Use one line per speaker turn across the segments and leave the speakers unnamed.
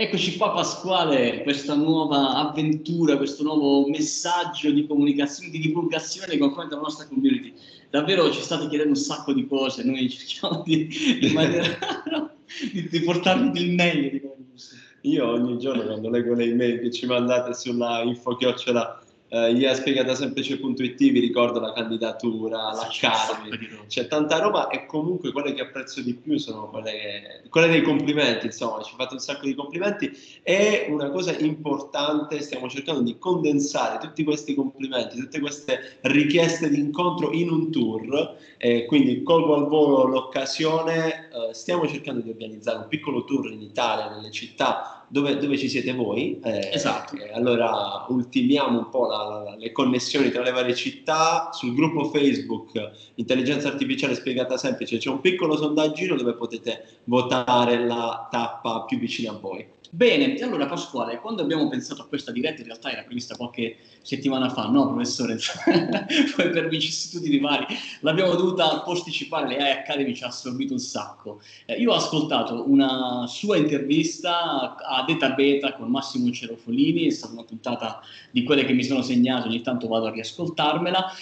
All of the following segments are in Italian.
Eccoci qua Pasquale, questa nuova avventura, questo nuovo messaggio di comunicazione, di divulgazione nei confronti della nostra community. Davvero ci state chiedendo un sacco di cose, noi cerchiamo di, di, maniera, di, di portarvi il meglio
Io ogni giorno quando leggo le email che ci mandate sulla info chiocciola Uh, iaspiegatassemplice.it vi ricordo la candidatura, la l'academy, c'è tanta roba e comunque quelle che apprezzo di più sono quelle, che, quelle dei complimenti, insomma ci fate un sacco di complimenti. E una cosa importante, stiamo cercando di condensare tutti questi complimenti, tutte queste richieste di incontro in un tour, e quindi colgo al volo l'occasione, uh, stiamo cercando di organizzare un piccolo tour in Italia, nelle città dove, dove, ci siete voi.
Eh, esatto.
Eh, allora ultimiamo un po' la, la, le connessioni tra le varie città. Sul gruppo Facebook Intelligenza Artificiale Spiegata Semplice c'è un piccolo sondaggino dove potete votare la tappa più vicina a voi.
Bene, e allora Pasquale, quando abbiamo pensato a questa diretta, in realtà era prevista qualche settimana fa, no professore? Poi per vicissitudini vari l'abbiamo dovuta posticipare, le AI Academy ci ha assorbito un sacco. Eh, io ho ascoltato una sua intervista a Deta Beta con Massimo Cerofolini, è stata una puntata di quelle che mi sono segnato, ogni tanto vado a riascoltarmela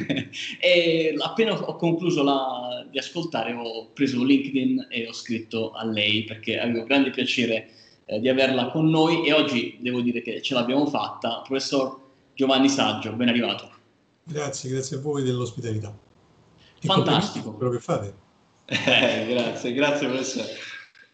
e appena ho concluso la, di ascoltare ho preso LinkedIn e ho scritto a lei perché avevo grande piacere eh, di averla con noi e oggi devo dire che ce l'abbiamo fatta. Professor Giovanni Saggio, ben arrivato.
Grazie, grazie a voi dell'ospitalità.
Fantastico.
Quello che fate.
Eh, grazie, grazie professore.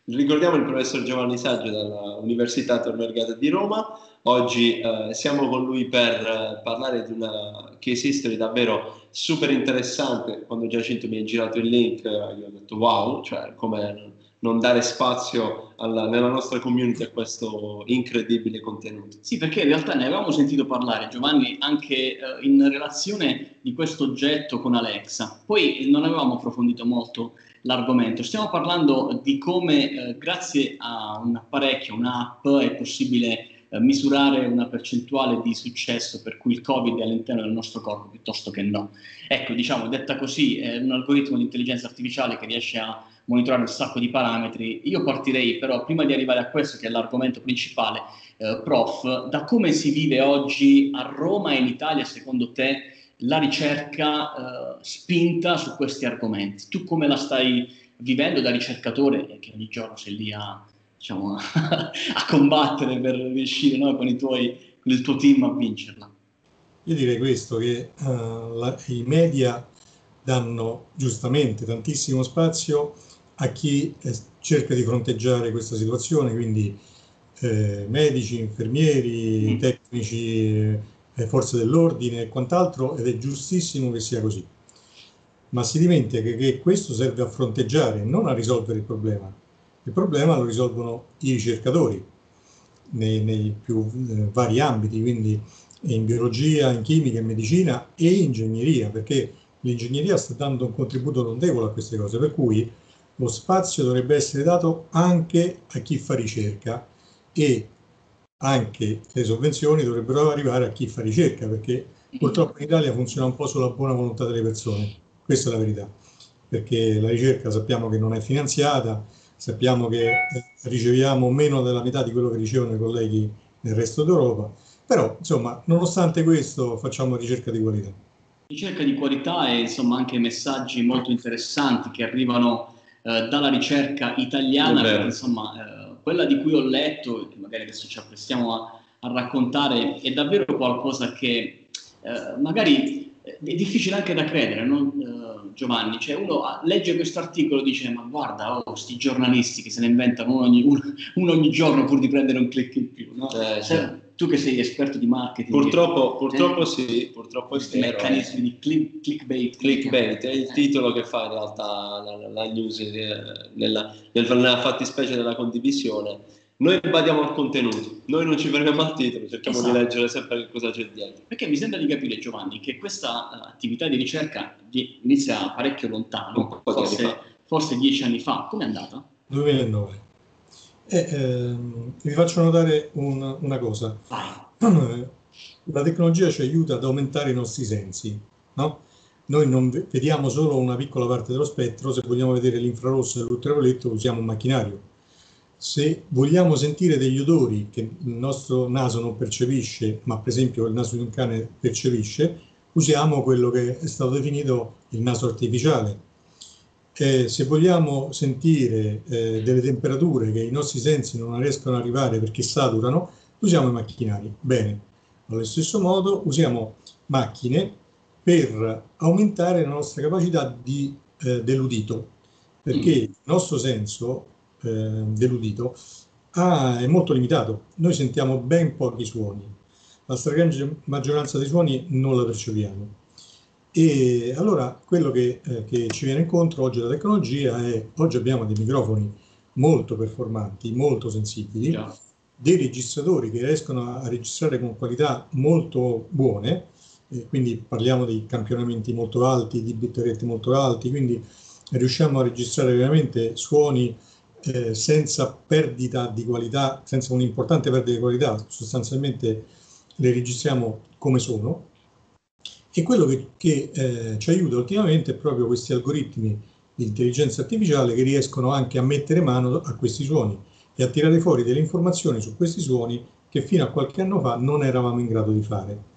Ricordiamo il professor Giovanni Saggio dall'Università Tor Vergata di Roma. Oggi eh, siamo con lui per eh, parlare di una case history davvero super interessante. Quando Giacinto mi ha girato il link, eh, io ho detto wow, cioè come non dare spazio alla, nella nostra community a questo incredibile contenuto.
Sì, perché in realtà ne avevamo sentito parlare, Giovanni, anche eh, in relazione di questo oggetto con Alexa. Poi non avevamo approfondito molto l'argomento. Stiamo parlando di come, eh, grazie a un apparecchio, un'app, è possibile eh, misurare una percentuale di successo per cui il Covid è all'interno del nostro corpo piuttosto che no. Ecco, diciamo, detta così, è un algoritmo di intelligenza artificiale che riesce a monitorare un sacco di parametri. Io partirei però, prima di arrivare a questo che è l'argomento principale, eh, prof, da come si vive oggi a Roma e in Italia, secondo te, la ricerca eh, spinta su questi argomenti? Tu come la stai vivendo da ricercatore, che ogni giorno sei lì a, diciamo, a combattere per riuscire no, con, tuoi, con, il tuo team a vincerla?
Io direi questo, che uh, la, i media danno giustamente tantissimo spazio a chi eh, cerca di fronteggiare questa situazione, quindi eh, medici, infermieri, mm. tecnici, eh, forze dell'ordine e quant'altro, ed è giustissimo che sia così. Ma si dimentica che, che questo serve a fronteggiare, non a risolvere il problema. Il problema lo risolvono i ricercatori nei, nei più eh, vari ambiti, quindi in biologia, in chimica, in medicina e in ingegneria, perché l'ingegneria sta dando un contributo notevole a queste cose, per cui lo spazio dovrebbe essere dato anche a chi fa ricerca e anche le sovvenzioni dovrebbero arrivare a chi fa ricerca, perché purtroppo in Italia funziona un po' sulla buona volontà delle persone, questa è la verità, perché la ricerca sappiamo che non è finanziata, sappiamo che riceviamo meno della metà di quello che ricevono i colleghi nel resto d'Europa, però insomma, nonostante questo facciamo ricerca di qualità.
Ricerca di qualità e insomma anche messaggi molto interessanti che arrivano eh, dalla ricerca italiana, perché insomma eh, quella di cui ho letto, che magari adesso ci apprestiamo a, a raccontare, è davvero qualcosa che eh, magari è difficile anche da credere, no? Eh, Giovanni? Cioè uno legge questo articolo e dice ma guarda, oh, sti giornalisti che se ne inventano uno ogni, uno, uno ogni giorno pur di prendere un click in più, no?
Eh, cioè,
tu che sei esperto di marketing.
Purtroppo, purtroppo eh, sì, purtroppo
questi è vero. meccanismi di click, clickbait.
Clickbait è il eh. titolo che fa in realtà la, la news eh, nella, nella fattispecie della condivisione. Noi badiamo al contenuto, noi non ci fermiamo al titolo, cerchiamo esatto. di leggere sempre che cosa c'è dietro.
Perché mi sembra di capire, Giovanni, che questa uh, attività di ricerca inizia parecchio lontano, forse, forse dieci anni fa. Come è andata?
2009. E, ehm, vi faccio notare un, una cosa. La tecnologia ci aiuta ad aumentare i nostri sensi, no? Noi non vediamo solo una piccola parte dello spettro, se vogliamo vedere l'infrarosso e l'ultravioletto usiamo un macchinario. se vogliamo sentire degli odori che il nostro naso non percepisce, ma per esempio il naso di un cane percepisce, usiamo quello che è stato definito il naso artificiale. Eh, se vogliamo sentire eh, delle temperature che i nostri sensi non riescono ad arrivare perché saturano, usiamo i macchinari. Bene, allo stesso modo usiamo macchine per aumentare la nostra capacità di, eh, dell'udito, perché mm. il nostro senso eh, dell'udito ah, è molto limitato. Noi sentiamo ben pochi suoni, la stragrande maggioranza dei suoni non la percepiamo. E allora quello che, eh, che ci viene incontro oggi la tecnologia è, oggi abbiamo dei microfoni molto performanti, molto sensibili, yeah. dei registratori che riescono a registrare con qualità molto buone, eh, quindi parliamo di campionamenti molto alti, di bit rate molto alti, quindi riusciamo a registrare veramente suoni eh, senza perdita di qualità, senza un'importante perdita di qualità, sostanzialmente le registriamo come sono. E quello che, che eh, ci aiuta ultimamente è proprio questi algoritmi di intelligenza artificiale che riescono anche a mettere mano a questi suoni e a tirare fuori delle informazioni su questi suoni che fino a qualche anno fa non eravamo in grado di fare.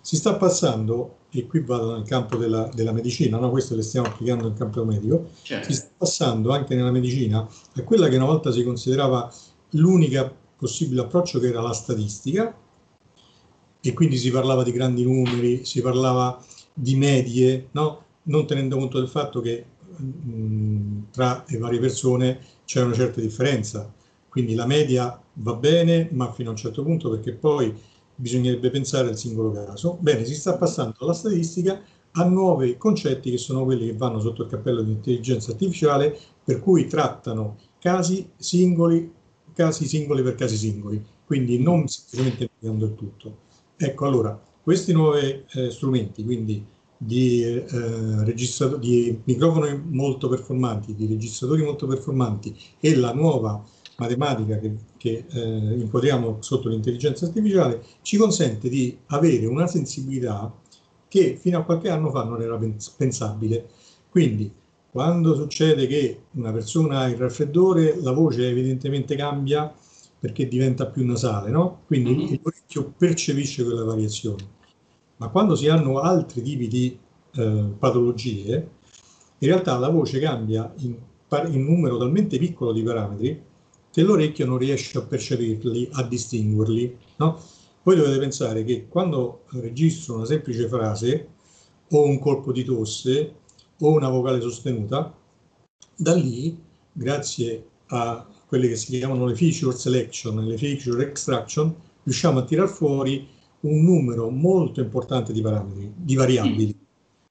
Si sta passando, e qui vado nel campo della, della medicina, no? questo le stiamo applicando in campo medico, certo. si sta passando anche nella medicina a quella che una volta si considerava l'unica possibile approccio che era la statistica, e quindi si parlava di grandi numeri, si parlava di medie, no? non tenendo conto del fatto che mh, tra le varie persone c'è una certa differenza. Quindi la media va bene, ma fino a un certo punto, perché poi bisognerebbe pensare al singolo caso. Bene, si sta passando dalla statistica a nuovi concetti che sono quelli che vanno sotto il cappello di intelligenza artificiale, per cui trattano casi singoli, casi singoli per casi singoli, quindi non semplicemente applicando il tutto. Ecco, allora, questi nuovi eh, strumenti, quindi di, eh, di microfoni molto performanti, di registratori molto performanti e la nuova matematica che, che eh, inquadriamo sotto l'intelligenza artificiale ci consente di avere una sensibilità che fino a qualche anno fa non era pensabile. Quindi quando succede che una persona ha il raffreddore, la voce evidentemente cambia perché diventa più nasale, no? Quindi mm-hmm. l'orecchio percepisce quella variazione. Ma quando si hanno altri tipi di eh, patologie, in realtà la voce cambia in, in numero talmente piccolo di parametri che l'orecchio non riesce a percepirli, a distinguerli. No? Voi dovete pensare che quando registro una semplice frase o un colpo di tosse o una vocale sostenuta, da lì, grazie a quelle che si chiamano le feature selection e le feature extraction, riusciamo a tirar fuori un numero molto importante di parametri, di variabili.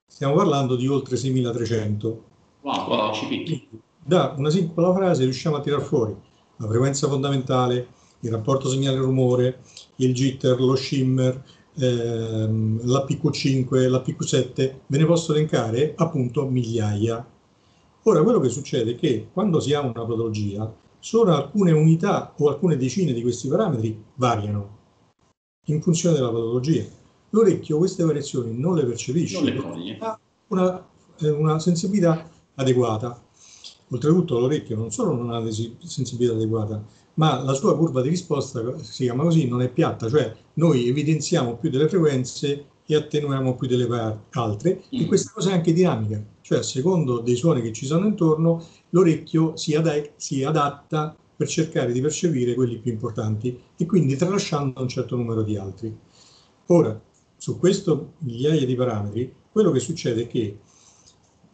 Stiamo parlando di oltre 6300.
Wow, wow,
Da una singola frase riusciamo a tirar fuori la frequenza fondamentale, il rapporto segnale-rumore, il jitter, lo shimmer, ehm, la PQ5, la PQ7, ve ne posso elencare appunto migliaia. Ora, quello che succede è che quando si ha una patologia, solo alcune unità o alcune decine di questi parametri variano in funzione della patologia. L'orecchio queste variazioni non le percepisce, non le coglie. ha una, una sensibilità adeguata. Oltretutto l'orecchio non solo non ha una sensibilità adeguata, ma la sua curva di risposta, si chiama così, non è piatta, cioè noi evidenziamo più delle frequenze e attenuiamo più delle altre mm. e questa cosa è anche dinamica, cioè a secondo dei suoni che ci sono intorno l'orecchio si, ad si adatta per cercare di percepire quelli più importanti e quindi tralasciando un certo numero di altri. Ora, su questo migliaia di parametri, quello che succede è che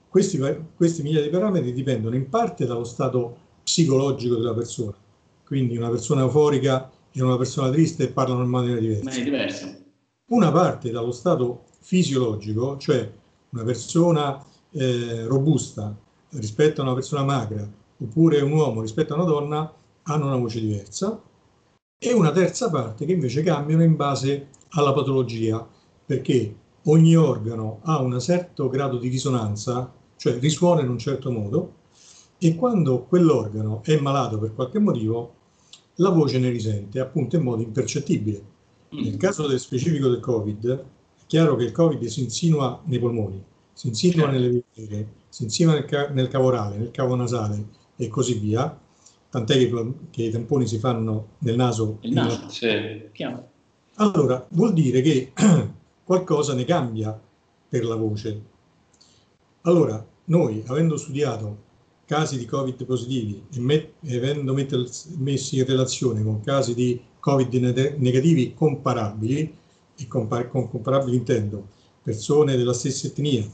questi, questi migliaia di parametri dipendono in parte dallo stato psicologico della persona. Quindi una persona euforica e una persona triste parlano in maniera diversa. Diverso. Una parte dallo stato fisiologico, cioè una persona eh, robusta rispetto a una persona magra, oppure un uomo rispetto a una donna, hanno una voce diversa. E una terza parte che invece cambiano in base alla patologia, perché ogni organo ha un certo grado di risonanza cioè risuona in un certo modo e quando quell'organo è malato per qualche motivo, la voce ne risente appunto in modo impercettibile. Nel mm. caso del specifico del Covid, è chiaro che il Covid si insinua nei polmoni, si insinua certo. nelle vene, si insinua nel, ca- nel cavorale, nel cavo nasale e così via, tant'è che, che, i tamponi si fanno nel naso.
Il naso, nella... sì, chiaro.
Allora, vuol dire che qualcosa ne cambia per la voce. Allora, noi, avendo studiato casi di Covid positivi e, met- avendo met- messi in relazione con casi di Covid ne- negativi comparabili, e compar- con comparabili intendo persone della stessa etnia,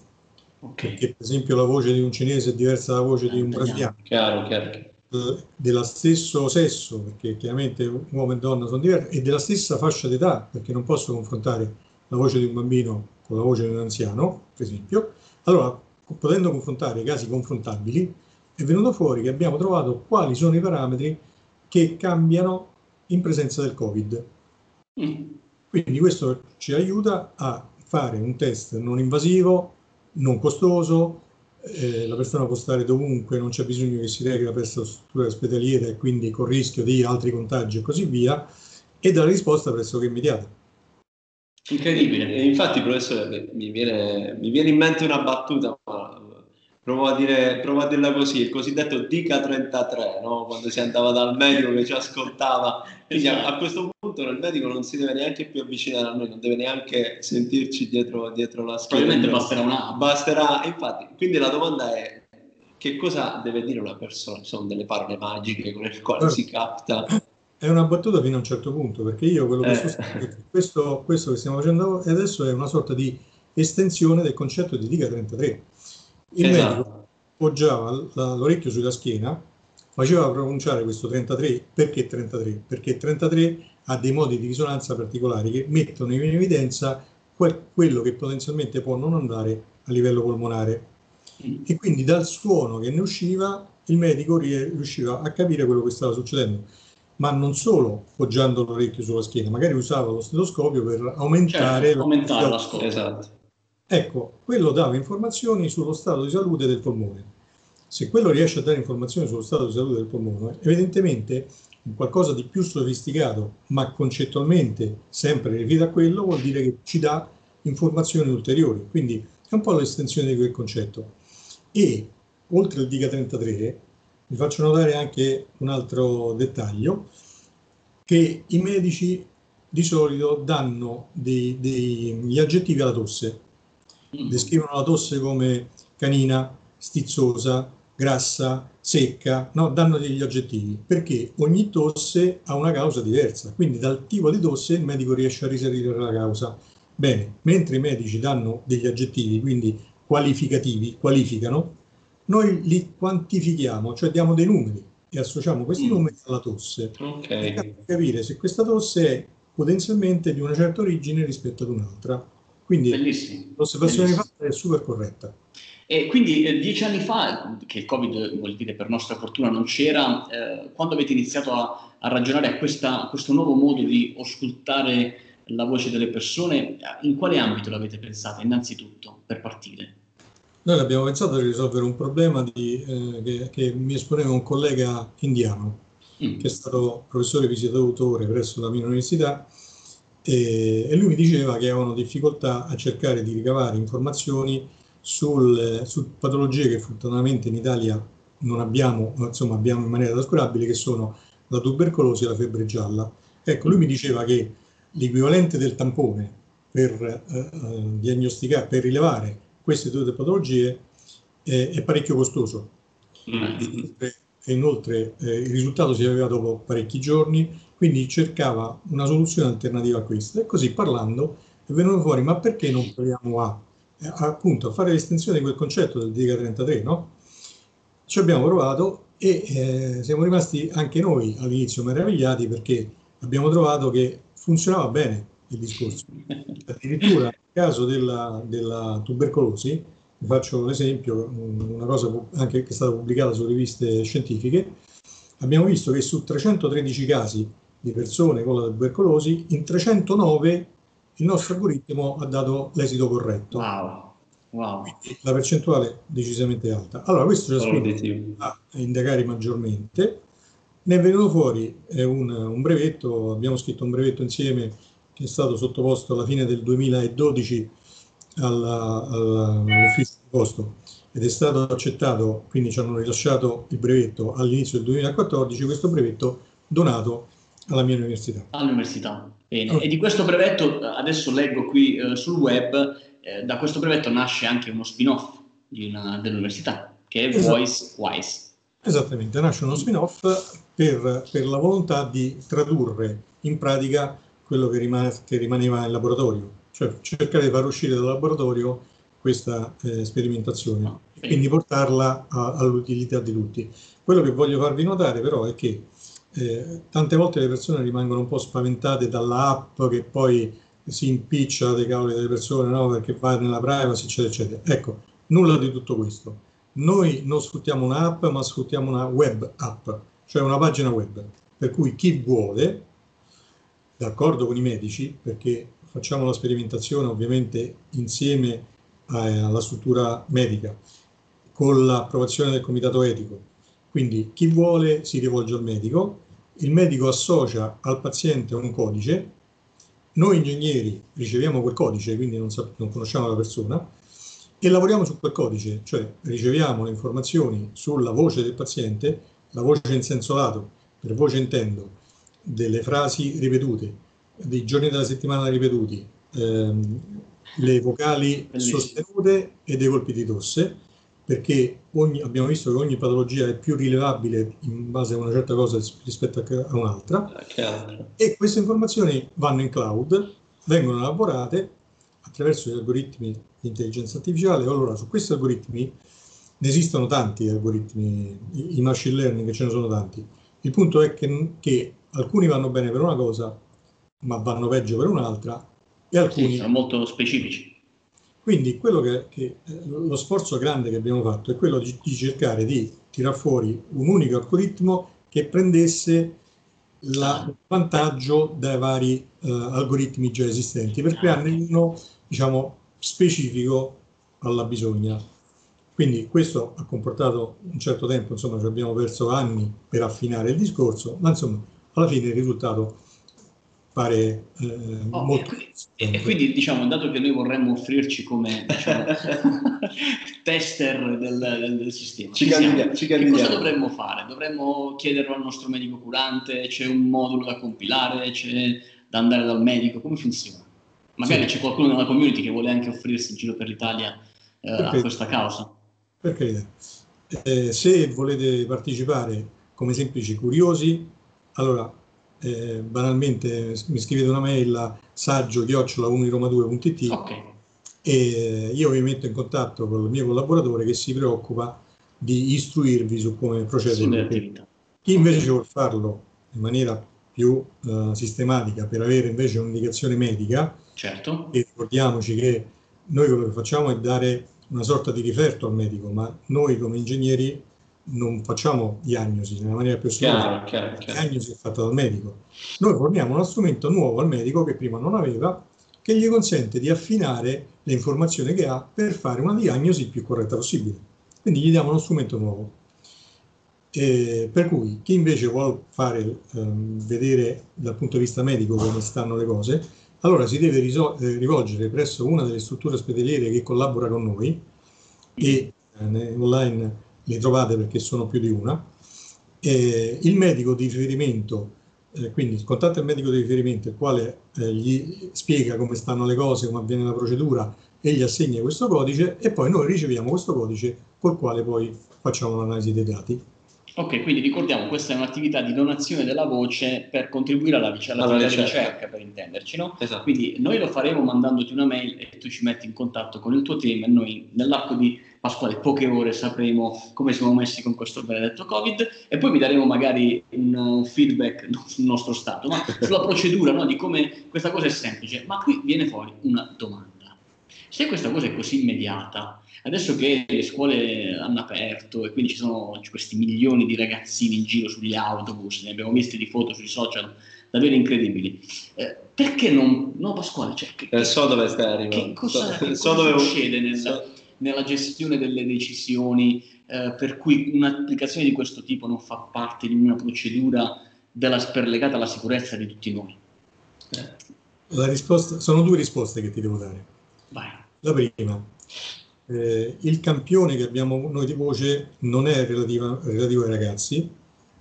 okay. perché per esempio la voce di un cinese è diversa dalla voce di un brasiliano,
chiaro, chiaro.
Eh, dello stesso sesso, perché chiaramente uomo e donna sono diversi, e della stessa fascia d'età, perché non posso confrontare la voce di un bambino con la voce di un anziano, per esempio, allora potendo confrontare i casi confrontabili, è venuto fuori che abbiamo trovato quali sono i parametri che cambiano in presenza del Covid. Mm. Quindi questo ci aiuta a fare un test non invasivo, non costoso, eh, la persona può stare dovunque, non c'è bisogno che si rechi presso la struttura ospedaliera e quindi con rischio di altri contagi e così via, e dà risposta pressoché immediata.
Incredibile. Infatti, professore, mi viene, mi viene in mente una battuta, ma provo a, dire, provo a dirla così, il cosiddetto Dica 33, no? quando si andava dal medico che ci ascoltava. Quindi a, a, questo punto il medico non si deve neanche più avvicinare a noi, non deve neanche sentirci dietro, dietro la
schiena. Probabilmente basterà una...
Basterà, infatti, quindi la domanda è che cosa deve dire una persona? Ci sono delle parole magiche con le quali si capta
è una battuta fino a un certo punto, perché io quello che eh. sostengo questo, questo che stiamo facendo adesso è una sorta di estensione del concetto di diga 33. Il esatto. medico poggiava l'orecchio sulla schiena, faceva pronunciare questo 33, perché 33? Perché 33 ha dei modi di risonanza particolari che mettono in evidenza quello che potenzialmente può non andare a livello polmonare. Mm. E quindi dal suono che ne usciva il medico riusciva a capire quello che stava succedendo ma non solo poggiando l'orecchio sulla schiena, magari usava lo stetoscopio per aumentare,
certo, aumentare l'ascolto.
Esatto.
Ecco, quello dava informazioni sullo stato di salute del polmone. Se quello riesce a dare informazioni sullo stato di salute del polmone, evidentemente qualcosa di più sofisticato, ma concettualmente sempre riferito a quello, vuol dire che ci dà informazioni ulteriori. Quindi è un po' l'estensione di quel concetto. E oltre al DIGA 33, vi faccio notare anche un altro dettaglio, che i medici di solito danno dei, degli aggettivi alla tosse. Mm. Descrivono la tosse come canina, stizzosa, grassa, secca, no, danno degli aggettivi, perché ogni tosse ha una causa diversa, quindi dal tipo di tosse il medico riesce a risalire la causa. Bene, mentre i medici danno degli aggettivi, quindi qualificativi, qualificano, noi li quantifichiamo, cioè diamo dei numeri e associamo questi mm. numeri alla tosse.
Okay.
Per capire se questa tosse è potenzialmente di una certa origine rispetto ad un'altra. Quindi
Bellissimo.
l'osservazione fatta è super corretta.
E quindi eh, dieci anni fa, che il Covid vuol dire per nostra fortuna non c'era, eh, quando avete iniziato a, a ragionare a, questa, a, questo nuovo modo di auscultare la voce delle persone, in quale ambito l'avete pensata innanzitutto per partire?
Noi abbiamo pensato di risolvere un problema di, eh, che, che, mi esponeva un collega indiano, mm. che è stato professore visitatore presso la mia università, e, e, lui mi diceva che avevano difficoltà a cercare di ricavare informazioni sul, su patologie che fortunatamente in Italia non abbiamo, insomma abbiamo in maniera trascurabile, che sono la tubercolosi e la febbre gialla. Ecco, lui mi diceva che l'equivalente del tampone per eh, eh diagnosticare, per rilevare queste due patologie eh, è parecchio costoso. Mm. E inoltre eh, il risultato si aveva dopo parecchi giorni, quindi cercava una soluzione alternativa a questa. E così parlando è venuto fuori, ma perché non proviamo a, eh, appunto, a fare l'estensione di quel concetto del DIGA 33, no? Ci abbiamo provato e eh, siamo rimasti anche noi all'inizio meravigliati perché abbiamo trovato che funzionava bene il discorso. Addirittura nel caso della, della tubercolosi, vi faccio un esempio, una cosa anche che è stata pubblicata su riviste scientifiche, abbiamo visto che su 313 casi di persone con la tubercolosi, in 309 il nostro algoritmo ha dato l'esito corretto.
Wow. Wow.
la percentuale decisamente alta. Allora, questo ci ha spinto a indagare maggiormente. Ne è venuto fuori un, un brevetto, abbiamo scritto un brevetto insieme che è stato sottoposto alla fine del 2012 alla, alla, all'ufficio di posto ed è stato accettato, quindi ci hanno rilasciato il brevetto all'inizio del 2014, questo brevetto donato alla mia università.
All'università, bene. E di questo brevetto, adesso leggo qui eh, sul web, eh, da questo brevetto nasce anche uno spin-off una, dell'università, che è esatto. Voice Wise.
Esattamente, nasce uno spin-off per, per, la volontà di tradurre in pratica quello che, rimane, che rimaneva nel laboratorio, cioè cercare di far uscire dal laboratorio questa eh, sperimentazione no, e quindi portarla a, all'utilità di tutti. Quello che voglio farvi notare però è che eh, tante volte le persone rimangono un po' spaventate dall'app che poi si impiccia dei cavoli delle persone no? perché va nella privacy eccetera eccetera. Ecco, nulla di tutto questo. Noi non sfruttiamo un'app ma sfruttiamo una web app, cioè una pagina web, per cui chi vuole, d'accordo con i medici, perché facciamo la sperimentazione ovviamente insieme alla struttura medica, con l'approvazione del comitato etico. Quindi chi vuole si rivolge al medico, il medico associa al paziente un codice, noi ingegneri riceviamo quel codice, quindi non, non conosciamo la persona, e lavoriamo su quel codice, cioè riceviamo le informazioni sulla voce del paziente, la voce in senso lato, per voce intendo, delle frasi ripetute, dei giorni della settimana ripetuti, ehm, le vocali Bellissimo. sostenute e dei colpi di tosse, perché ogni, abbiamo visto che ogni patologia è più rilevabile in base a una certa cosa rispetto a un'altra. Ah, e queste informazioni vanno in cloud, vengono elaborate attraverso gli algoritmi di intelligenza artificiale. Allora, su questi algoritmi ne esistono tanti algoritmi, i machine learning, ce ne sono tanti. Il punto è che, che alcuni vanno bene per una cosa, ma vanno peggio per un'altra,
e alcuni... Sì, sono molto specifici.
Quindi quello che, che, lo sforzo grande che abbiamo fatto è quello di, di cercare di tirar fuori un unico algoritmo che prendesse il vantaggio dai vari uh, algoritmi già esistenti per crearne uno diciamo, specifico alla bisogna. Quindi questo ha comportato un certo tempo, insomma ci abbiamo perso anni per affinare il discorso, ma insomma alla fine il risultato fare eh, oh, molto...
E, e, quindi diciamo, dato che noi vorremmo offrirci come diciamo, tester del, del, del sistema, ci ci candidiamo. che cosa dovremmo fare? Dovremmo chiederlo al nostro medico curante? C'è un modulo da compilare? C'è da andare dal medico? Come funziona? Magari sì. c'è qualcuno nella community che vuole anche offrirsi in giro per l'Italia eh, a questa causa.
Per carità. Eh, se volete partecipare come semplici curiosi, allora eh, banalmente mi scrivete una mail a saggio-uniroma2.it okay. e io vi metto in contatto con il mio collaboratore che si preoccupa di istruirvi su come procedere. Chi invece vuole farlo in maniera più uh, sistematica per avere invece un'indicazione medica,
certo.
e ricordiamoci che noi quello che facciamo è dare una sorta di riferto al medico, ma noi come ingegneri non facciamo diagnosi nella maniera più assoluta, la diagnosi è fatta dal medico. Noi forniamo uno strumento nuovo al medico che prima non aveva, che gli consente di affinare le informazioni che ha per fare una diagnosi più corretta possibile. Quindi gli diamo uno strumento nuovo. E per cui chi invece vuole fare, ehm, vedere dal punto di vista medico come stanno le cose, allora si deve eh, rivolgere presso una delle strutture ospedaliere che collabora con noi e eh, online le trovate perché sono più di una. Eh, il medico di riferimento, eh, quindi il medico di riferimento, il quale eh, gli spiega come stanno le cose, come avviene la procedura e gli assegna questo codice e poi noi riceviamo questo codice col quale poi facciamo l'analisi dei dati.
Ok, quindi ricordiamo, questa è un'attività di donazione della voce per contribuire alla, alla, alla ricerca. ricerca, per intenderci, no? Esatto. Quindi noi lo faremo mandandoti una mail e tu ci metti in contatto con il tuo team e noi nell'arco di Pasquale poche ore sapremo come siamo messi con questo benedetto Covid e poi vi daremo magari un feedback sul nostro stato, ma sulla procedura, no? di come questa cosa è semplice. Ma qui viene fuori una domanda. Se questa cosa è così immediata, Adesso che le scuole hanno aperto e quindi ci sono questi milioni di ragazzini in giro sugli autobus, ne abbiamo viste di foto sui social davvero incredibili. Eh, perché non, no Pasquale? Cioè, che,
eh, so dove stai arrivando.
Che cosa, so, che so cosa succede nel, so. nella gestione delle decisioni eh, per cui un'applicazione di questo tipo non fa parte di una procedura della, per legata alla sicurezza di tutti noi?
La risposta, sono due risposte che ti devo dare.
Vai.
La prima, eh, il campione che abbiamo noi di voce non è relativo, relativo ai ragazzi,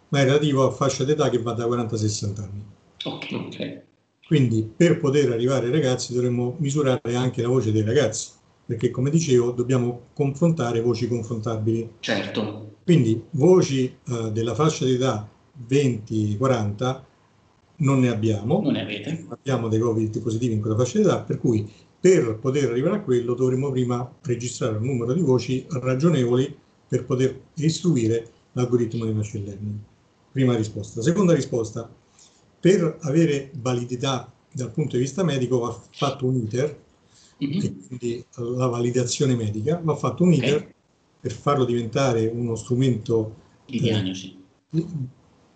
ma è relativo a fascia d'età che va da 40 a 60 anni.
Ok, ok.
Quindi per poter arrivare ai ragazzi dovremmo misurare anche la voce dei ragazzi, perché come dicevo dobbiamo confrontare voci confrontabili.
Certo.
Quindi voci eh, della fascia d'età 20-40 non ne abbiamo.
Non ne avete.
Abbiamo dei Covid positivi in quella fascia d'età, per cui per poter arrivare a quello dovremmo prima registrare un numero di voci ragionevoli per poter istruire l'algoritmo di machine learning. Prima risposta. Seconda risposta, per avere validità dal punto di vista medico va fatto un iter, mm-hmm. e quindi la validazione medica, va fatto un iter okay. per farlo diventare uno strumento
di eh, diagnosi. Di,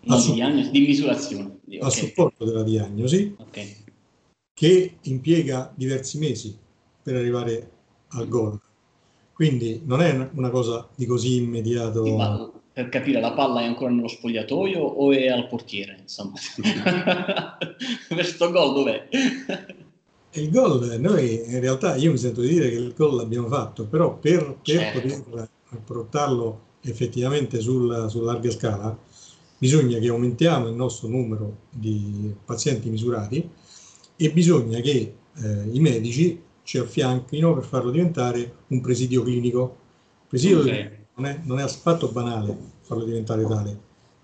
no, di, diagnosi, di misurazione.
Okay. A supporto della diagnosi.
Okay
che impiega diversi mesi per arrivare al gol. Quindi non è una cosa di così immediato.
Ma per capire, la palla è ancora nello spogliatoio o è al portiere? Insomma, questo gol dov'è?
Il gol, noi in realtà io mi sento di dire che il gol l'abbiamo fatto, però per, per certo. poter portarlo effettivamente sul, su larga scala bisogna che aumentiamo il nostro numero di pazienti misurati e bisogna che eh, i medici ci affianchino per farlo diventare un presidio clinico. Il presidio okay. non, è, non è affatto banale farlo diventare tale,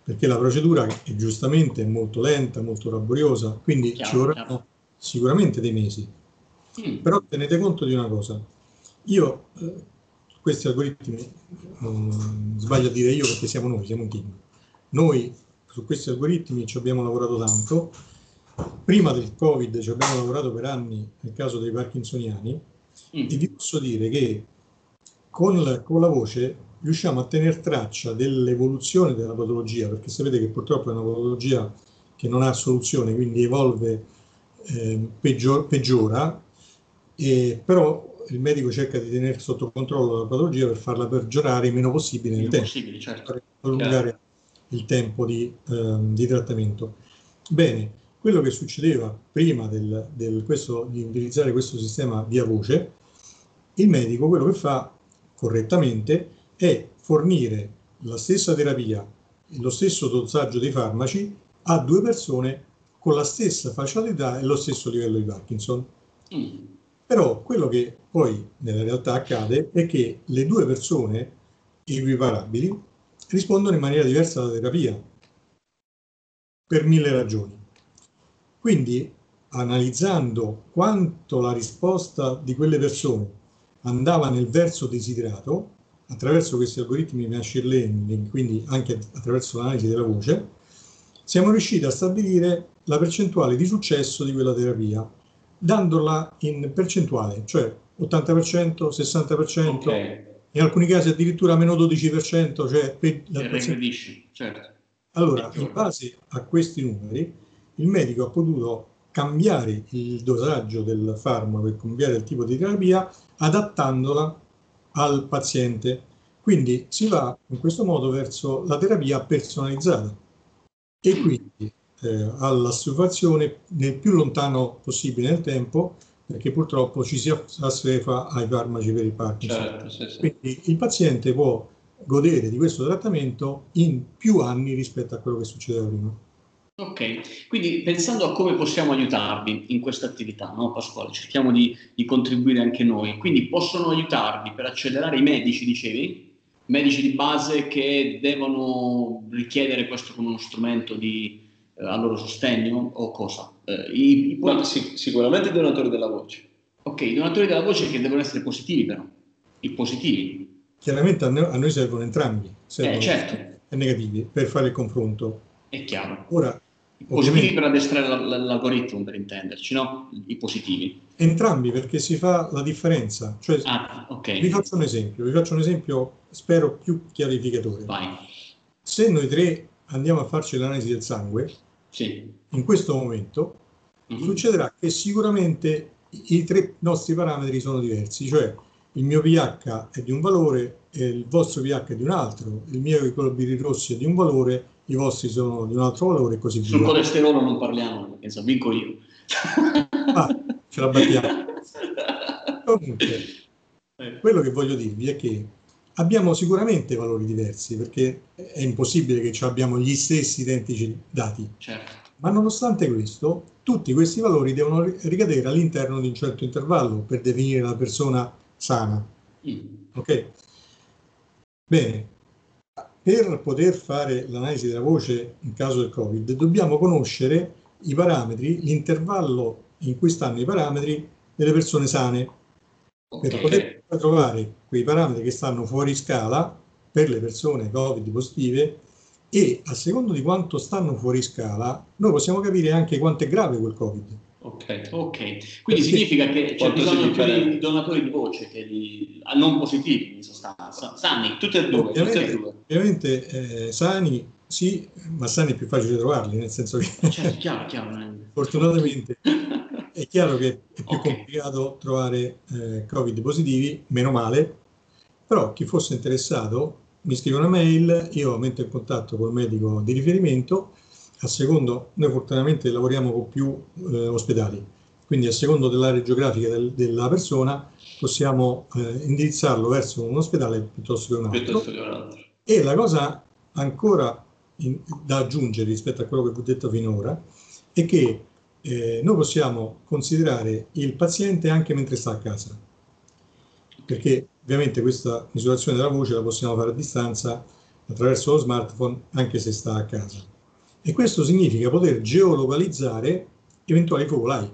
perché la procedura è giustamente molto lenta, molto laboriosa, quindi chiaro, ci vorranno chiaro. sicuramente dei mesi. Mm. Però tenete conto di una cosa, io eh, questi algoritmi, non sbaglio a dire io perché siamo noi, siamo un team, noi su questi algoritmi ci abbiamo lavorato tanto, prima del Covid ci abbiamo lavorato per anni nel caso dei parkinsoniani mm. e vi posso dire che con la, con la voce riusciamo a tenere traccia dell'evoluzione della patologia, perché sapete che purtroppo è una patologia che non ha soluzione, quindi evolve, eh, peggior, peggiora, e, però il medico cerca di tenere sotto controllo la patologia per farla peggiorare il meno possibile nel tempo,
certo.
per prolungare certo. il tempo di, eh, di trattamento. Bene, quello che succedeva prima del, del questo, di utilizzare questo sistema via voce, il medico quello che fa correttamente è fornire la stessa terapia, lo stesso dosaggio dei farmaci a due persone con la stessa facilità e lo stesso livello di Parkinson. Mm. Però quello che poi nella realtà accade è che le due persone equiparabili rispondono in maniera diversa alla terapia per mille ragioni. Quindi, analizzando quanto la risposta di quelle persone andava nel verso desiderato, attraverso questi algoritmi machine learning, quindi anche attraverso l'analisi della voce, siamo riusciti a stabilire la percentuale di successo di quella terapia, dandola in percentuale, cioè 80%, 60%, okay. in alcuni casi addirittura meno 12%, cioè
per la certo.
Allora, in base a questi numeri, il medico ha potuto cambiare il dosaggio del farmaco e cambiare il tipo di terapia adattandola al paziente. Quindi si va in questo modo verso la terapia personalizzata e quindi eh, all'assuefazione nel più lontano possibile nel tempo perché purtroppo ci si assuefa ai farmaci per il Parkinson.
Certo, sì, sì.
Quindi il paziente può godere di questo trattamento in più anni rispetto a quello che succedeva prima.
Ok, quindi pensando a come possiamo aiutarvi in questa attività, no Pasquale? Cerchiamo di, di, contribuire anche noi. Quindi possono aiutarvi per accelerare i medici, dicevi? Medici di base che devono richiedere questo come uno strumento di, eh, a loro sostegno o cosa?
Eh, i, i poi... sì, sicuramente i donatori della voce.
Ok, i donatori della voce che devono essere positivi però, i positivi.
Chiaramente a noi, a noi servono entrambi, servono
eh, certo.
e negativi, per fare il confronto.
È chiaro.
Ora,
positivi per addestrare l'algoritmo, per intenderci, no? I positivi.
Entrambi, perché si fa la differenza. Cioè,
ah, okay.
Vi faccio un esempio, vi faccio un esempio, spero più chiarificatore.
Vai.
Se noi tre andiamo a farci l'analisi del sangue,
sì.
in questo momento mm-hmm. succederà che sicuramente i tre nostri parametri sono diversi, cioè il mio pH è di un valore, il vostro pH è di un altro, il mio globuli rossi è di un valore i vostri sono di un altro valore e così via.
Sul colesterolo non parliamo, perché so, vinco io.
ah, ce la battiamo. Comunque, Eh. Quello che voglio dirvi è che abbiamo sicuramente valori diversi perché è impossibile che ci abbiamo gli stessi identici dati.
Certo.
Ma nonostante questo, tutti questi valori devono ricadere all'interno di un certo intervallo per definire la persona sana. Mm. Ok? Bene, per poter fare l'analisi della voce in caso del Covid dobbiamo conoscere i parametri, l'intervallo in cui stanno i parametri delle persone sane. Okay. Per poter trovare quei parametri che stanno fuori scala per le persone Covid positive e a secondo di quanto stanno fuori scala noi possiamo capire anche quanto è grave quel Covid.
Ok, ok. Quindi significa che c'è bisogno più di donatori di voce che di ah, non positivi in sostanza, sani, tutte e due.
Ovviamente,
e due.
ovviamente eh, sani sì, ma sani è più facile trovarli, nel senso che...
Certo, chiaro, chiaro.
fortunatamente è chiaro che è più okay. complicato trovare eh, Covid positivi, meno male, però chi fosse interessato mi scrive una mail, io metto in contatto col medico di riferimento, a secondo, noi fortunatamente lavoriamo con più eh, ospedali, quindi a secondo dell'area geografica del, della persona possiamo eh, indirizzarlo verso un ospedale piuttosto che un altro. Piuttosto che un altro. E la cosa ancora in, da aggiungere rispetto a quello che vi ho detto finora è che eh, noi possiamo considerare il paziente anche mentre sta a casa, perché ovviamente questa misurazione della voce la possiamo fare a distanza attraverso lo smartphone anche se sta a casa. E questo significa poter geolocalizzare eventuali focolai.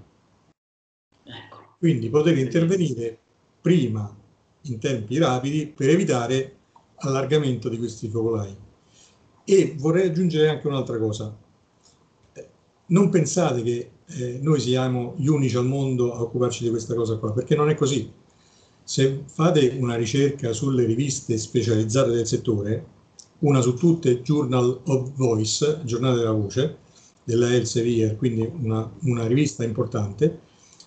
Quindi poter intervenire prima in tempi rapidi per evitare allargamento di questi focolai. E vorrei aggiungere anche un'altra cosa. Non pensate che eh, noi siamo gli unici al mondo a occuparci di questa cosa qua, perché non è così. Se fate una ricerca sulle riviste specializzate del settore, una su tutte Journal of Voice, giornale della voce, della Elsevier, quindi una, una rivista importante,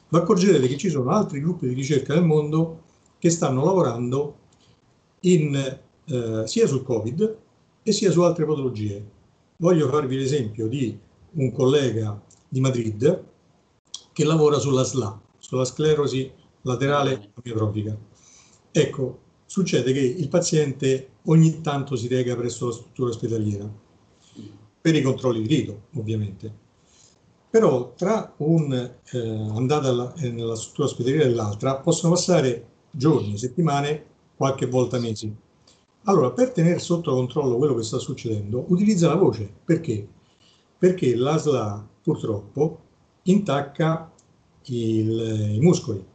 vi accorgerete che ci sono altri gruppi di ricerca nel mondo che stanno lavorando in, eh, sia sul Covid e sia su altre patologie. Voglio farvi l'esempio di un collega di Madrid che lavora sulla SLA, sulla sclerosi laterale amiotrofica. Ecco, succede che il paziente ogni tanto si reca presso la struttura ospedaliera per i controlli di rito, ovviamente. Però tra un'andata eh, nella struttura ospedaliera e l'altra possono passare giorni, settimane, qualche volta mesi. Allora, per tenere sotto controllo quello che sta succedendo, utilizza la voce. Perché? Perché l'ASLA purtroppo intacca il, i muscoli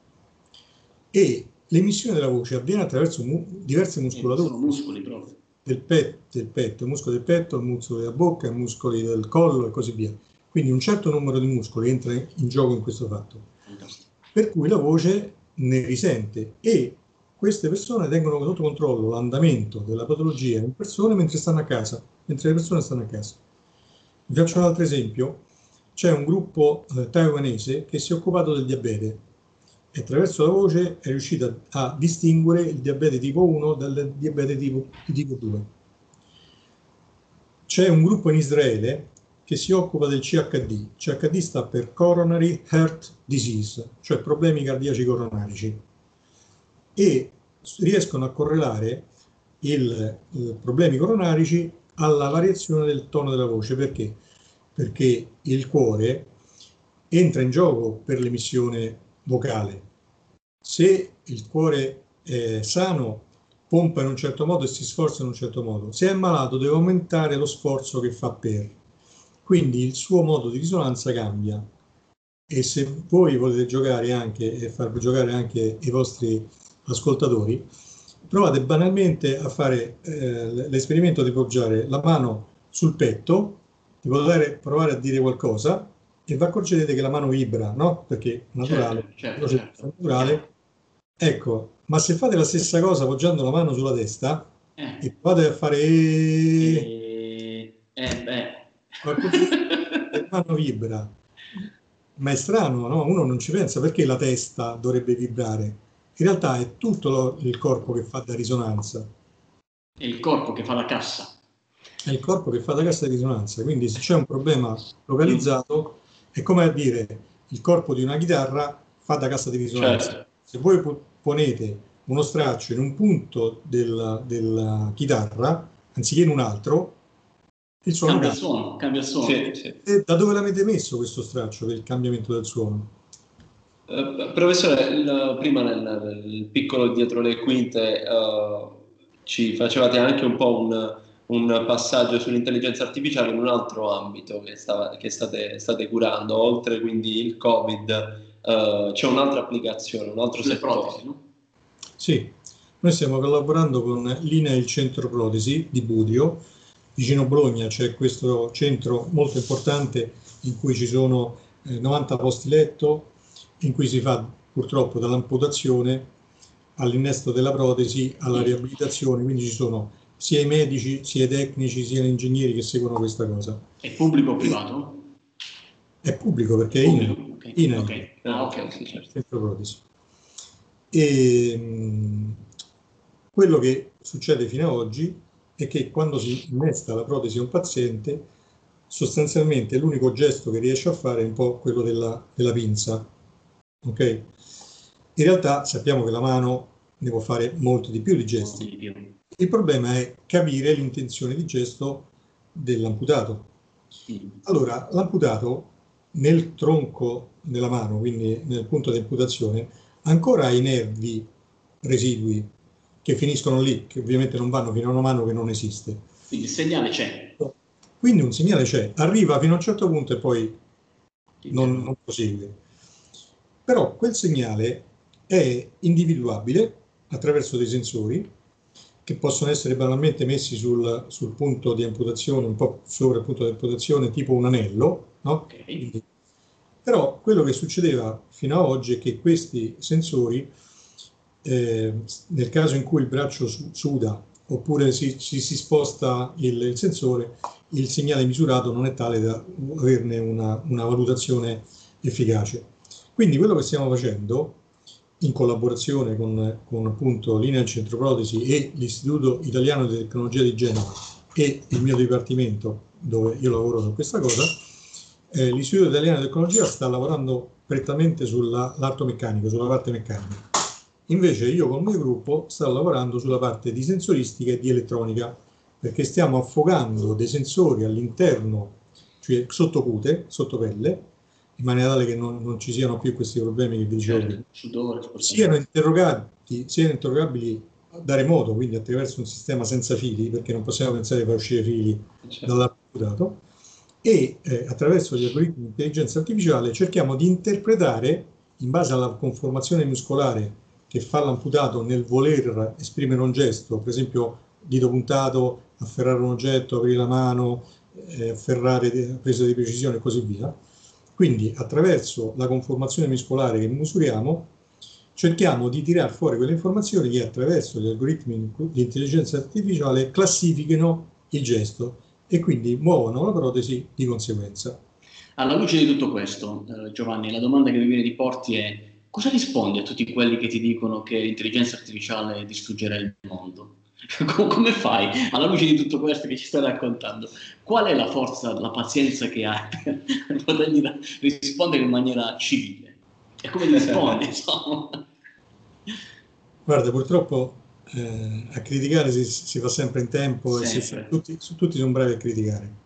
e l'emissione della voce avviene attraverso mu diverse muscolature.
Sono muscoli proprio.
Del, pet, del petto, il muscolo del petto, il muscolo della bocca, i muscoli del collo e così via. Quindi un certo numero di muscoli entra in gioco in questo fatto. Per cui la voce ne risente e queste persone tengono sotto controllo l'andamento della patologia in persone mentre stanno a casa, mentre le persone stanno a casa. Vi faccio un altro esempio. C'è un gruppo eh, taiwanese che si è occupato del diabete e attraverso la voce è riuscito a, distinguere il diabete tipo 1 dal diabete tipo, tipo 2. C'è un gruppo in Israele che si occupa del CHD. CHD sta per Coronary Heart Disease, cioè problemi cardiaci coronarici. E riescono a correlare i problemi coronarici alla variazione del tono della voce. Perché? Perché il cuore entra in gioco per l'emissione vocale. Se il cuore è sano, pompa in un certo modo e si sforza in un certo modo. Se è malato, deve aumentare lo sforzo che fa per. Quindi il suo modo di risonanza cambia. E se voi volete giocare anche e far giocare anche i vostri ascoltatori, provate banalmente a fare eh, l'esperimento di poggiare la mano sul petto, di poter provare a dire qualcosa e vi accorgerete che la mano vibra, no? Perché è naturale, certo, certo, certo. naturale. Ecco, ma se fate la stessa cosa poggiando la mano sulla testa eh. e provate a fare...
Eh, eh beh.
la mano vibra. Ma è strano, no? Uno non ci pensa perché la testa dovrebbe vibrare. In realtà è tutto lo, il corpo che fa da risonanza.
È il corpo che fa la cassa.
È il corpo che fa da cassa di risonanza. Quindi se c'è un problema localizzato, è come a dire il corpo di una chitarra fa da cassa di risonanza. Certo. Se voi ponete uno straccio in un punto della, della chitarra, anziché in un altro,
il suono cambia. il suono, cambia il suono. Sì,
sì. E da dove l'avete messo questo straccio per il cambiamento del suono?
Uh, professore, il, prima nel, nel, piccolo dietro le quinte uh, ci facevate anche un po' un, un, passaggio sull'intelligenza artificiale in un altro ambito che, stava, che state, state, curando, oltre quindi il Covid, uh, c'è un'altra applicazione, un altro settore. Protesi, no?
Sì, noi stiamo collaborando con l'INA il Centro Protesi di Budio, vicino Bologna c'è questo centro molto importante in cui ci sono eh, 90 posti letto, in cui si fa purtroppo dall'amputazione all'innesto della protesi alla riabilitazione, quindi ci sono sia i medici, sia i tecnici, sia gli ingegneri che seguono questa cosa.
È pubblico o privato?
È pubblico perché è INA. Okay. INA
okay. Ah, ok, sì, certo. Centro protesi.
E, mh, quello che succede fino ad oggi è che quando si innesta la protesi a un paziente, sostanzialmente l'unico gesto che riesce a fare è un po' quello della, della pinza. Ok? In realtà sappiamo che la mano ne può fare molto di più di gesti. Il problema è capire l'intenzione di gesto dell'amputato. Allora, l'amputato nel tronco della mano, quindi nel punto di amputazione, ancora i nervi residui che finiscono lì, che ovviamente non vanno fino a una mano che non esiste.
Quindi il segnale c'è.
Quindi un segnale c'è, arriva fino a un certo punto e poi non, non prosegue. Però quel segnale è individuabile attraverso dei sensori che possono essere banalmente messi sul, sul, punto di amputazione, un po' sopra il punto di amputazione, tipo un anello, no? Okay. Però quello che succedeva fino ad oggi è che questi sensori eh, nel caso in cui il braccio suda oppure si, si, si sposta il, il, sensore, il segnale misurato non è tale da averne una, una valutazione efficace. Quindi quello che stiamo facendo in collaborazione con, con appunto Linea Centro Protesi e l'Istituto Italiano di Tecnologia di Genova e il mio dipartimento dove io lavoro su questa cosa, eh, l'Istituto Italiano di Tecnologia sta lavorando prettamente sull'arto meccanico, sulla parte meccanica. Invece io con il mio gruppo sto lavorando sulla parte di sensoristica e di elettronica, perché stiamo affogando dei sensori all'interno, cioè sotto cute, sotto pelle, in maniera tale che non, non ci siano più questi problemi che vi dicevo certo, siano interrogati, siano interrogabili da remoto, quindi attraverso un sistema senza fili, perché non possiamo pensare di far uscire fili certo. dall'amputato, e eh, attraverso gli algoritmi di intelligenza artificiale cerchiamo di interpretare, in base alla conformazione muscolare che fa l'amputato nel voler esprimere un gesto, per esempio dito puntato, afferrare un oggetto, aprire la mano, eh, afferrare presa di precisione e così via. Quindi attraverso la conformazione muscolare che misuriamo cerchiamo di tirare fuori quelle informazioni che attraverso gli algoritmi di intelligenza artificiale classifichino il gesto e quindi muovono la protesi di conseguenza.
Alla luce di tutto questo, eh, Giovanni, la domanda che mi viene di porti è cosa rispondi a tutti quelli che ti dicono che l'intelligenza artificiale distruggerà il mondo? Come fai alla luce di tutto questo che ci stai raccontando? Qual è la forza, la pazienza che hai per potergli rispondere in maniera civile? E come rispondi, insomma?
Guarda, purtroppo eh, a criticare si, si, fa sempre in tempo sempre. e si, tutti, tutti, sono bravi a criticare.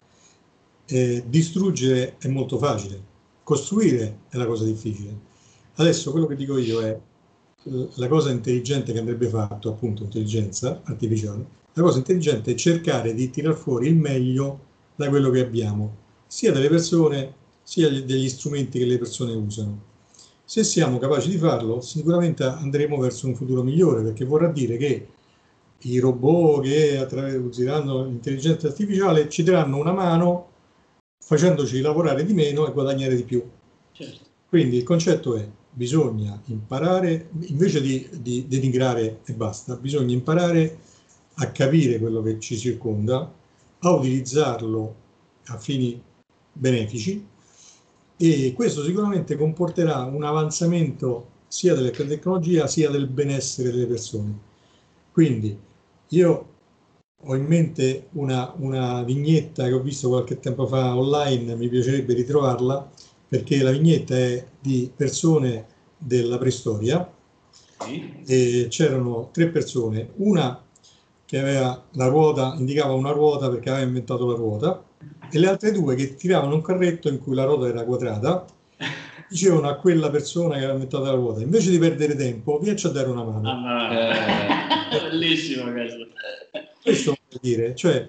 Eh, distruggere è molto facile, costruire è la cosa difficile. Adesso quello che dico io è la cosa intelligente che andrebbe fatto, appunto intelligenza artificiale, la cosa intelligente è cercare di tirar fuori il meglio da quello che abbiamo, sia delle persone, sia degli strumenti che le persone usano. Se siamo capaci di farlo, sicuramente andremo verso un futuro migliore, perché vorrà dire che i robot che useranno l'intelligenza artificiale ci daranno una mano facendoci lavorare di meno e guadagnare di più. Certo. Quindi il concetto è bisogna imparare, invece di, di denigrare e basta, bisogna imparare a capire quello che ci circonda, a utilizzarlo a fini benefici e questo sicuramente comporterà un avanzamento sia della tecnologia sia del benessere delle persone. Quindi io ho in mente una, una vignetta che ho visto qualche tempo fa online, mi piacerebbe ritrovarla, perché la vignetta è di persone della preistoria sì. e c'erano tre persone, una che aveva la ruota, indicava una ruota perché aveva inventato la ruota, e le altre due che tiravano un carretto in cui la ruota era quadrata, dicevano a quella persona che aveva inventato la ruota, invece di perdere tempo, vieni a dare una mano.
Ah, eh, bellissimo questo.
Questo vuol dire, cioè,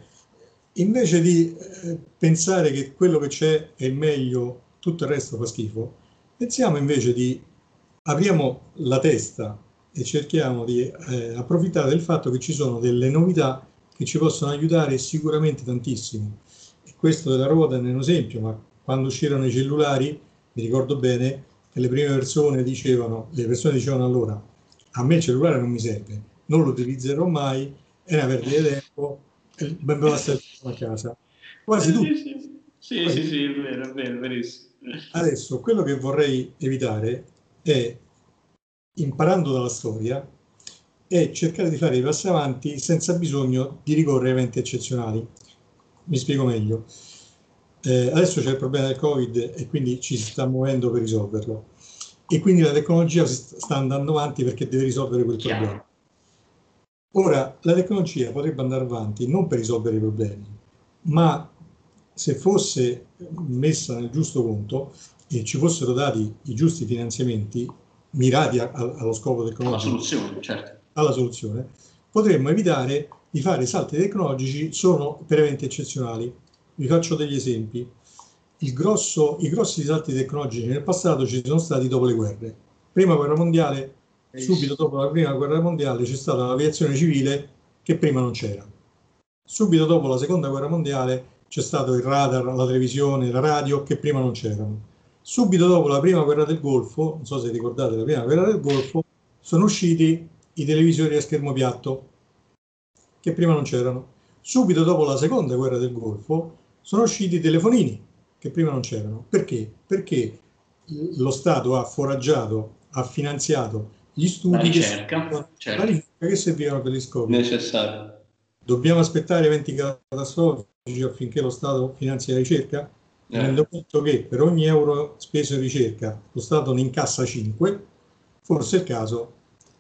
invece di eh, pensare che quello che c'è è meglio, tutto il resto fa schifo, pensiamo invece di apriamo la testa e cerchiamo di eh, approfittare del fatto che ci sono delle novità che ci possono aiutare sicuramente tantissimo. E questo della ruota è un esempio, ma quando uscirono i cellulari, mi ricordo bene che le prime persone dicevano, le persone dicevano allora, a me il cellulare non mi serve, non lo utilizzerò mai, è una perdita di tempo, ben basta a casa. Quasi tutti.
Sì, sì, sì, sì, è vero, è vero, verissimo.
Adesso, quello che vorrei evitare è imparando dalla storia e cercare di fare i passi avanti senza bisogno di ricorrere a eventi eccezionali. Mi spiego meglio. Eh, adesso c'è il problema del Covid e quindi ci si sta muovendo per risolverlo. E quindi la tecnologia sta andando avanti perché deve risolvere quel Chiaro. problema. Ora, la tecnologia potrebbe andare avanti non per risolvere i problemi, ma se fosse messa nel giusto punto e ci fossero dati i giusti finanziamenti, mirati a, a, allo scopo tecnologico,
alla soluzione, certo.
alla soluzione, potremmo evitare di fare salti tecnologici solo per eventi eccezionali. Vi faccio degli esempi. Grosso, I grossi salti tecnologici nel passato ci sono stati dopo le guerre. Prima guerra mondiale, subito dopo la prima guerra mondiale c'è stata l'aviazione civile che prima non c'era. Subito dopo la seconda guerra mondiale c'è stato il radar, la televisione, la radio che prima non c'erano Subito dopo la prima guerra del Golfo, non so se ricordate la prima guerra del Golfo, sono usciti i televisori a schermo piatto, che prima non c'erano. Subito dopo la seconda guerra del Golfo sono usciti i telefonini, che prima non c'erano. Perché? Perché lo Stato ha foraggiato, ha finanziato gli studi la
ricerca, che, certo. ricerca
che servivano per gli scopi.
Necessario.
Dobbiamo aspettare eventi catastrofici affinché lo Stato finanzi la ricerca? Eh. tenendo conto che per ogni euro speso in ricerca lo Stato ne incassa 5, forse è il caso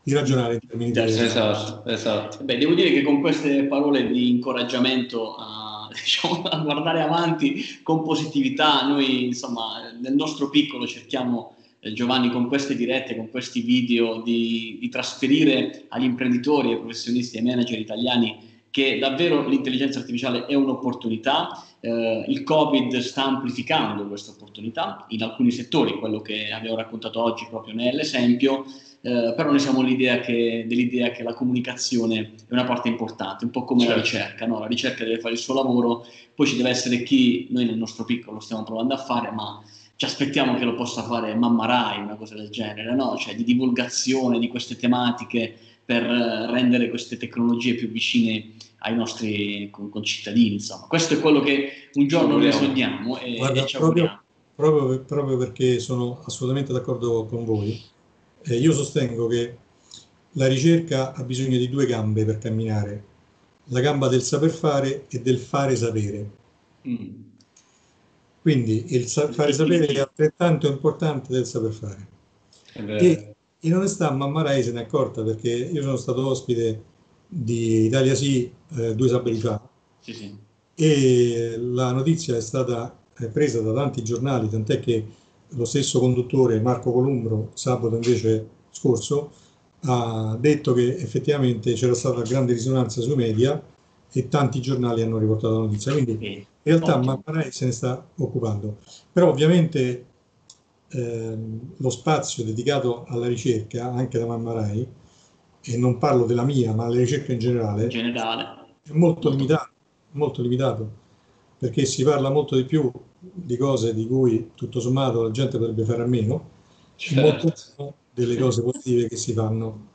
di ragionare in termini di
esatto, esatto.
Beh, devo dire che con queste parole di incoraggiamento a, diciamo, a guardare avanti con positività, noi insomma nel nostro piccolo cerchiamo eh, Giovanni con queste dirette, con questi video di, di trasferire agli imprenditori, ai professionisti, ai manager italiani che davvero l'intelligenza artificiale è un'opportunità, eh, il Covid sta amplificando questa opportunità in alcuni settori, quello che abbiamo raccontato oggi proprio nell'esempio, eh, però noi siamo che, dell'idea che la comunicazione è una parte importante, un po' come certo. la ricerca, no? la ricerca deve fare il suo lavoro, poi ci deve essere chi, noi nel nostro piccolo stiamo provando a fare, ma ci aspettiamo che lo possa fare Mamma Rai, una cosa del genere, no? cioè di divulgazione di queste tematiche per rendere queste tecnologie più vicine ai nostri concittadini. Insomma. Questo è quello che un giorno noi sogniamo e, Guarda, e ci
proprio, proprio, proprio, perché sono assolutamente d'accordo con voi, eh, io sostengo che la ricerca ha bisogno di due gambe per camminare, la gamba del saper fare e del fare sapere. Mm. Quindi il sa- fare sapere è altrettanto importante del saper fare. E in onestà Mamma Rai se ne è accorta perché io sono stato ospite di Italia Sì eh, due sabati fa sì, sì. e la notizia è stata presa da tanti giornali, tant'è che lo stesso conduttore Marco Columbro sabato invece scorso ha detto che effettivamente c'era stata grande risonanza sui media e tanti giornali hanno riportato la notizia. Quindi in realtà Mamma Rai se ne sta occupando. Però ovviamente ehm, lo spazio dedicato alla ricerca, anche da Mamma Rai, e non parlo della mia, ma delle ricerche in generale,
in generale.
è molto limitato, molto limitato, perché si parla molto di più di cose di cui tutto sommato la gente potrebbe fare a meno, certo. molto delle cose positive che si fanno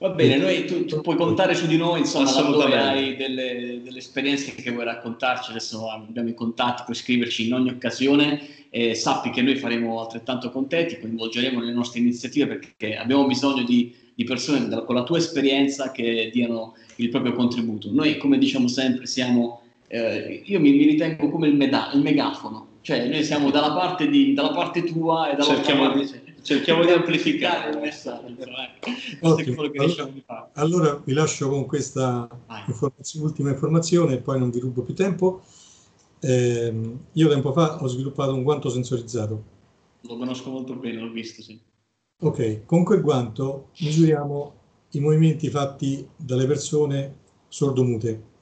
Va bene, noi, tu, tu, puoi contare su di noi, insomma, laddove hai delle, delle, esperienze che vuoi raccontarci, adesso abbiamo i contatti, puoi scriverci in ogni occasione e sappi che noi faremo altrettanto con te, ti coinvolgeremo nelle nostre iniziative perché abbiamo bisogno di, di persone con la tua esperienza che diano il proprio contributo. Noi, come diciamo sempre, siamo, eh, io mi, mi, ritengo come il, meda- il, megafono, cioè noi siamo dalla parte, di, dalla parte tua e dalla
cerchiamo
parte...
cerchiamo di amplificare
il messaggio.
Allora, allora, vi lascio con questa informazione, ultima informazione e poi non vi rubo più tempo. Eh, io tempo fa ho sviluppato un guanto sensorizzato.
Lo conosco molto bene, l'ho visto, sì.
Ok, con quel guanto misuriamo i movimenti fatti dalle persone sordomute.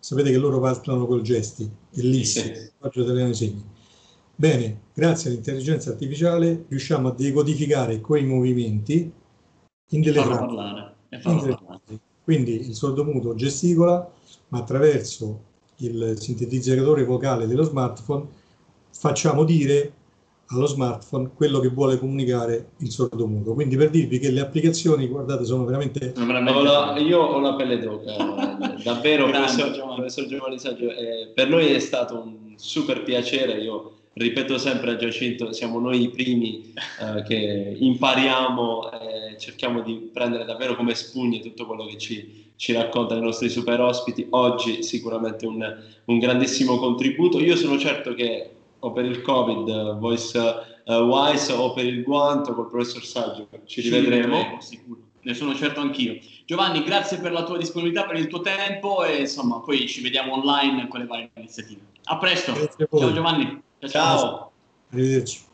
Sapete che loro parlano col gesti, e lì sì. il linguaggio italiano segni. Bene, grazie all'intelligenza artificiale riusciamo a decodificare quei movimenti in delle frasi. Quindi il sordomuto gesticola, ma attraverso il sintetizzatore vocale dello smartphone facciamo dire allo smartphone quello che vuole comunicare il sordomuto. Quindi per dirvi che le applicazioni, guardate, sono veramente...
Ho la, io ho la pelle d'oca, davvero, professor, professor Giovanni Saggio, eh, per noi è stato un super piacere, io ripeto sempre a Giacinto, siamo noi i primi eh, che impariamo e cerchiamo di prendere davvero come spugne tutto quello che ci, ci raccontano i nostri super ospiti. Oggi sicuramente un, un grandissimo contributo. Io sono certo che o per il Covid, Voice uh, Wise o per il guanto col professor Saggio. Ci rivedremo.
Ci sicuro. Ne sono certo anch'io. Giovanni, grazie per la tua disponibilità, per il tuo tempo e insomma poi ci vediamo online con le varie iniziative. A presto. Ciao Giovanni.
Ciao. ciao.
Arrivederci.